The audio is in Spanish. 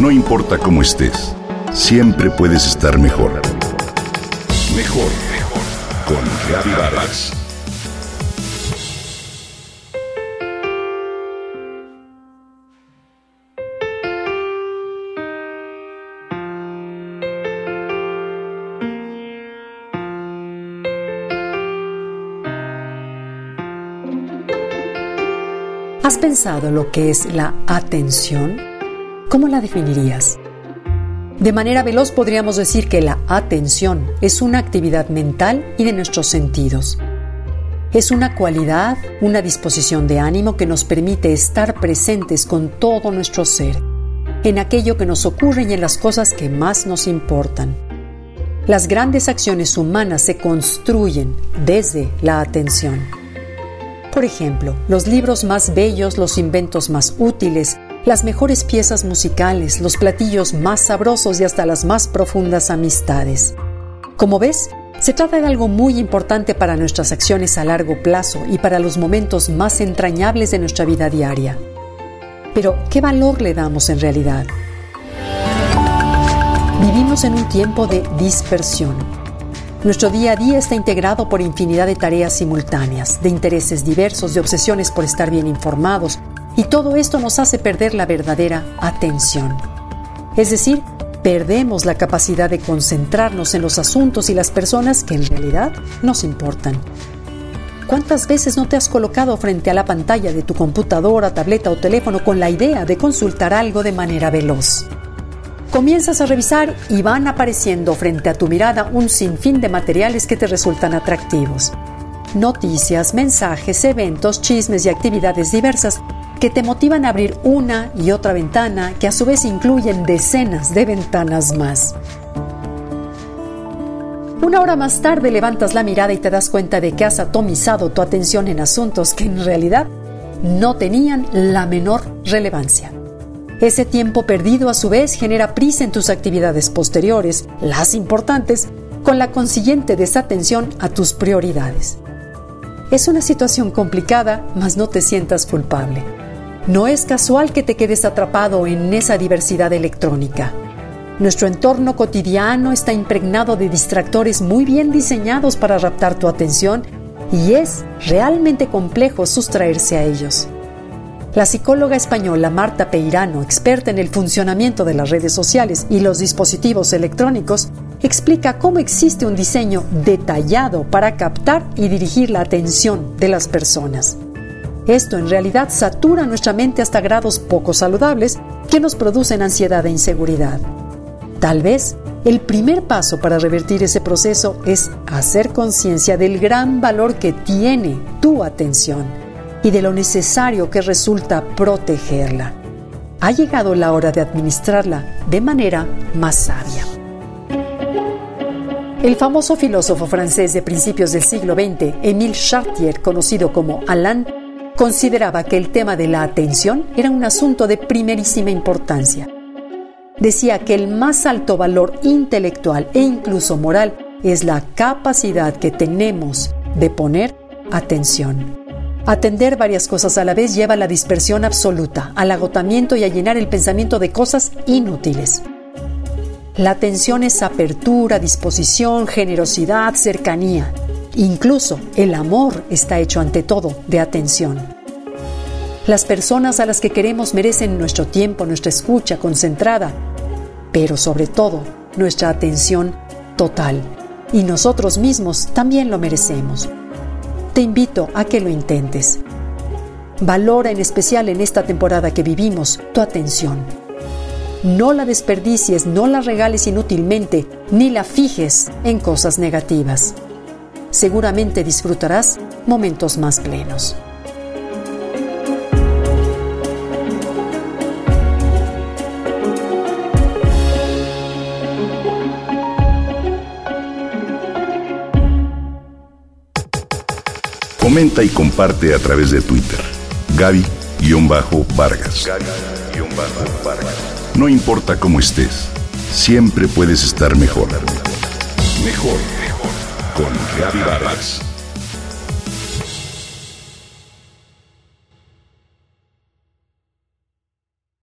No importa cómo estés, siempre puedes estar mejor. Mejor, mejor. Con Vargas. ¿Has pensado lo que es la atención? ¿Cómo la definirías? De manera veloz podríamos decir que la atención es una actividad mental y de nuestros sentidos. Es una cualidad, una disposición de ánimo que nos permite estar presentes con todo nuestro ser, en aquello que nos ocurre y en las cosas que más nos importan. Las grandes acciones humanas se construyen desde la atención. Por ejemplo, los libros más bellos, los inventos más útiles, las mejores piezas musicales, los platillos más sabrosos y hasta las más profundas amistades. Como ves, se trata de algo muy importante para nuestras acciones a largo plazo y para los momentos más entrañables de nuestra vida diaria. Pero, ¿qué valor le damos en realidad? Vivimos en un tiempo de dispersión nuestro día a día está integrado por infinidad de tareas simultáneas, de intereses diversos, de obsesiones por estar bien informados, y todo esto nos hace perder la verdadera atención. Es decir, perdemos la capacidad de concentrarnos en los asuntos y las personas que en realidad nos importan. ¿Cuántas veces no te has colocado frente a la pantalla de tu computadora, tableta o teléfono con la idea de consultar algo de manera veloz? Comienzas a revisar y van apareciendo frente a tu mirada un sinfín de materiales que te resultan atractivos. Noticias, mensajes, eventos, chismes y actividades diversas que te motivan a abrir una y otra ventana que a su vez incluyen decenas de ventanas más. Una hora más tarde levantas la mirada y te das cuenta de que has atomizado tu atención en asuntos que en realidad no tenían la menor relevancia. Ese tiempo perdido a su vez genera prisa en tus actividades posteriores, las importantes, con la consiguiente desatención a tus prioridades. Es una situación complicada, mas no te sientas culpable. No es casual que te quedes atrapado en esa diversidad electrónica. Nuestro entorno cotidiano está impregnado de distractores muy bien diseñados para raptar tu atención y es realmente complejo sustraerse a ellos. La psicóloga española Marta Peirano, experta en el funcionamiento de las redes sociales y los dispositivos electrónicos, explica cómo existe un diseño detallado para captar y dirigir la atención de las personas. Esto en realidad satura nuestra mente hasta grados poco saludables que nos producen ansiedad e inseguridad. Tal vez el primer paso para revertir ese proceso es hacer conciencia del gran valor que tiene tu atención y de lo necesario que resulta protegerla. Ha llegado la hora de administrarla de manera más sabia. El famoso filósofo francés de principios del siglo XX, Émile Chartier, conocido como Alain, consideraba que el tema de la atención era un asunto de primerísima importancia. Decía que el más alto valor intelectual e incluso moral es la capacidad que tenemos de poner atención. Atender varias cosas a la vez lleva a la dispersión absoluta, al agotamiento y a llenar el pensamiento de cosas inútiles. La atención es apertura, disposición, generosidad, cercanía. Incluso el amor está hecho ante todo de atención. Las personas a las que queremos merecen nuestro tiempo, nuestra escucha concentrada, pero sobre todo nuestra atención total. Y nosotros mismos también lo merecemos te invito a que lo intentes. Valora en especial en esta temporada que vivimos tu atención. No la desperdicies, no la regales inútilmente, ni la fijes en cosas negativas. Seguramente disfrutarás momentos más plenos. Comenta y comparte a través de Twitter. Gaby-Vargas. Gaby-Vargas. No importa cómo estés, siempre puedes estar mejor. Mejor, Gaby Vargas.